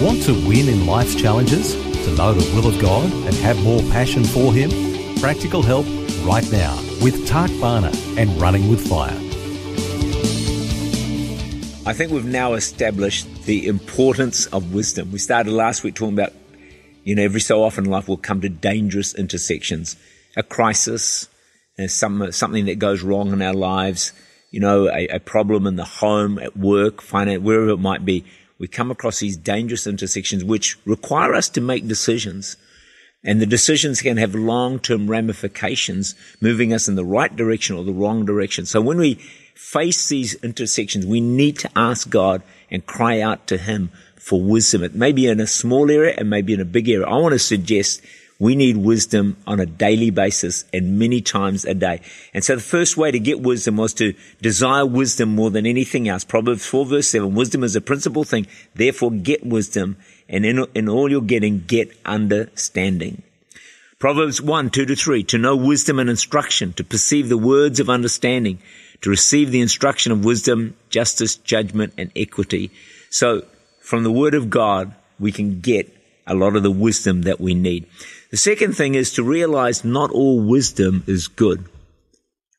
Want to win in life's challenges? To know the will of God and have more passion for Him? Practical help right now with Tak Bhana and Running with Fire. I think we've now established the importance of wisdom. We started last week talking about, you know, every so often life will come to dangerous intersections, a crisis, some, something that goes wrong in our lives, you know, a, a problem in the home, at work, finance, wherever it might be we come across these dangerous intersections which require us to make decisions. And the decisions can have long-term ramifications, moving us in the right direction or the wrong direction. So when we face these intersections, we need to ask God and cry out to Him for wisdom. It may be in a small area and maybe in a big area. I want to suggest we need wisdom on a daily basis and many times a day. And so the first way to get wisdom was to desire wisdom more than anything else. Proverbs 4 verse 7, wisdom is a principal thing. Therefore get wisdom and in, in all you're getting, get understanding. Proverbs 1, 2 to 3, to know wisdom and instruction, to perceive the words of understanding, to receive the instruction of wisdom, justice, judgment, and equity. So from the word of God, we can get a lot of the wisdom that we need. The second thing is to realize not all wisdom is good.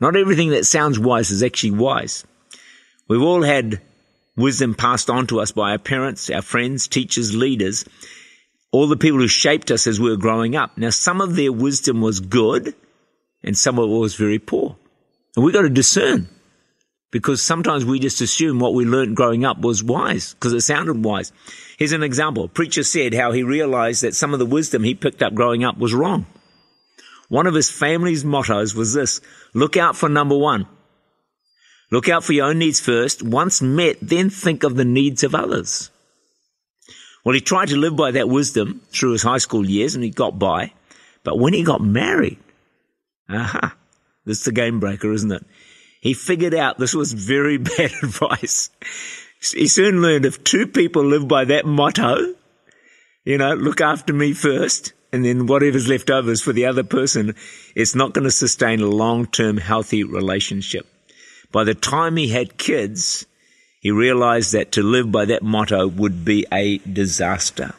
Not everything that sounds wise is actually wise. We've all had wisdom passed on to us by our parents, our friends, teachers, leaders, all the people who shaped us as we were growing up. Now, some of their wisdom was good and some of it was very poor. And we've got to discern because sometimes we just assume what we learned growing up was wise because it sounded wise. Here's an example. A preacher said how he realized that some of the wisdom he picked up growing up was wrong. One of his family's mottos was this, look out for number one. Look out for your own needs first. Once met, then think of the needs of others. Well, he tried to live by that wisdom through his high school years and he got by. But when he got married, aha, this is the game breaker, isn't it? He figured out this was very bad advice. He soon learned if two people live by that motto, you know, look after me first, and then whatever's left over is for the other person, it's not going to sustain a long-term healthy relationship. By the time he had kids, he realized that to live by that motto would be a disaster.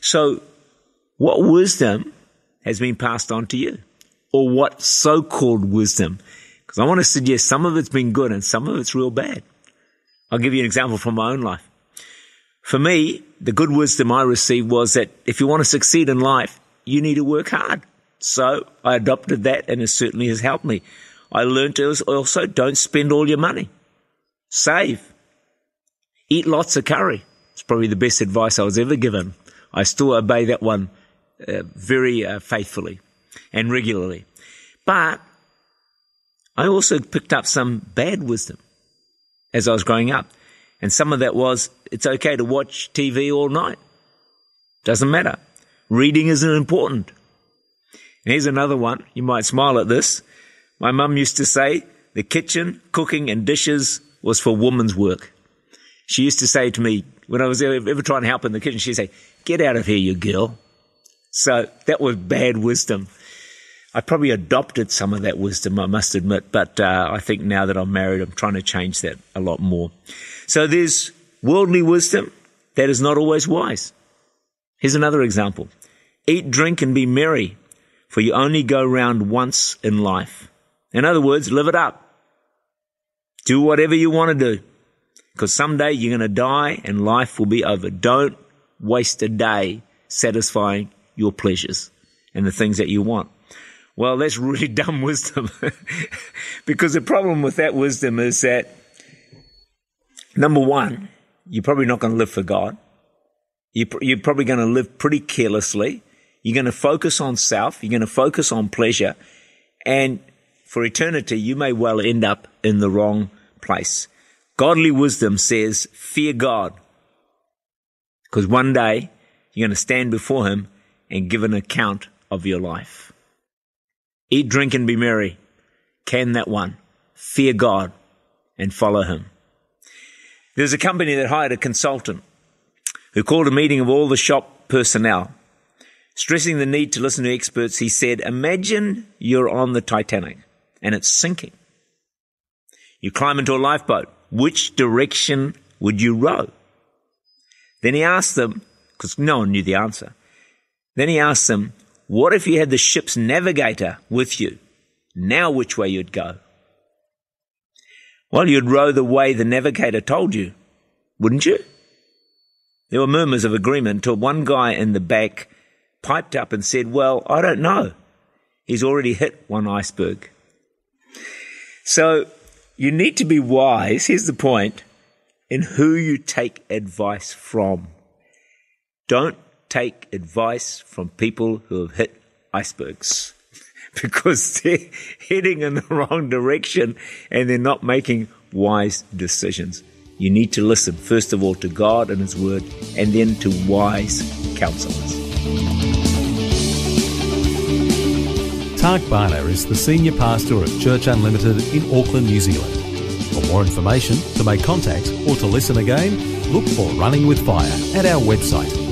So what wisdom has been passed on to you? Or what so-called wisdom because I want to suggest some of it's been good and some of it's real bad. I'll give you an example from my own life. For me, the good wisdom I received was that if you want to succeed in life, you need to work hard. So I adopted that and it certainly has helped me. I learned also don't spend all your money. Save. Eat lots of curry. It's probably the best advice I was ever given. I still obey that one uh, very uh, faithfully and regularly. But I also picked up some bad wisdom as I was growing up. And some of that was it's okay to watch TV all night. Doesn't matter. Reading isn't important. And here's another one. You might smile at this. My mum used to say the kitchen, cooking and dishes was for woman's work. She used to say to me when I was ever trying to help in the kitchen, she'd say, get out of here, you girl. So that was bad wisdom. I probably adopted some of that wisdom, I must admit, but uh, I think now that I'm married, I'm trying to change that a lot more. So there's worldly wisdom that is not always wise. Here's another example. Eat, drink, and be merry, for you only go round once in life. In other words, live it up. Do whatever you want to do, because someday you're going to die and life will be over. Don't waste a day satisfying your pleasures and the things that you want. Well, that's really dumb wisdom. because the problem with that wisdom is that, number one, you're probably not going to live for God. You're, probably going to live pretty carelessly. You're going to focus on self. You're going to focus on pleasure. And for eternity, you may well end up in the wrong place. Godly wisdom says, fear God. Because one day you're going to stand before Him and give an account of your life. Eat, drink, and be merry. Can that one. Fear God and follow Him. There's a company that hired a consultant who called a meeting of all the shop personnel. Stressing the need to listen to experts, he said, Imagine you're on the Titanic and it's sinking. You climb into a lifeboat. Which direction would you row? Then he asked them, because no one knew the answer. Then he asked them, What if you had the ship's navigator with you? Now which way you'd go? Well, you'd row the way the navigator told you, wouldn't you? There were murmurs of agreement till one guy in the back piped up and said, Well, I don't know. He's already hit one iceberg. So you need to be wise. Here's the point in who you take advice from. Don't take advice from people who have hit icebergs because they're heading in the wrong direction and they're not making wise decisions. You need to listen, first of all, to God and His Word, and then to wise counselors. Tak Bhana is the Senior Pastor of Church Unlimited in Auckland, New Zealand. For more information, to make contact, or to listen again, look for Running with Fire at our website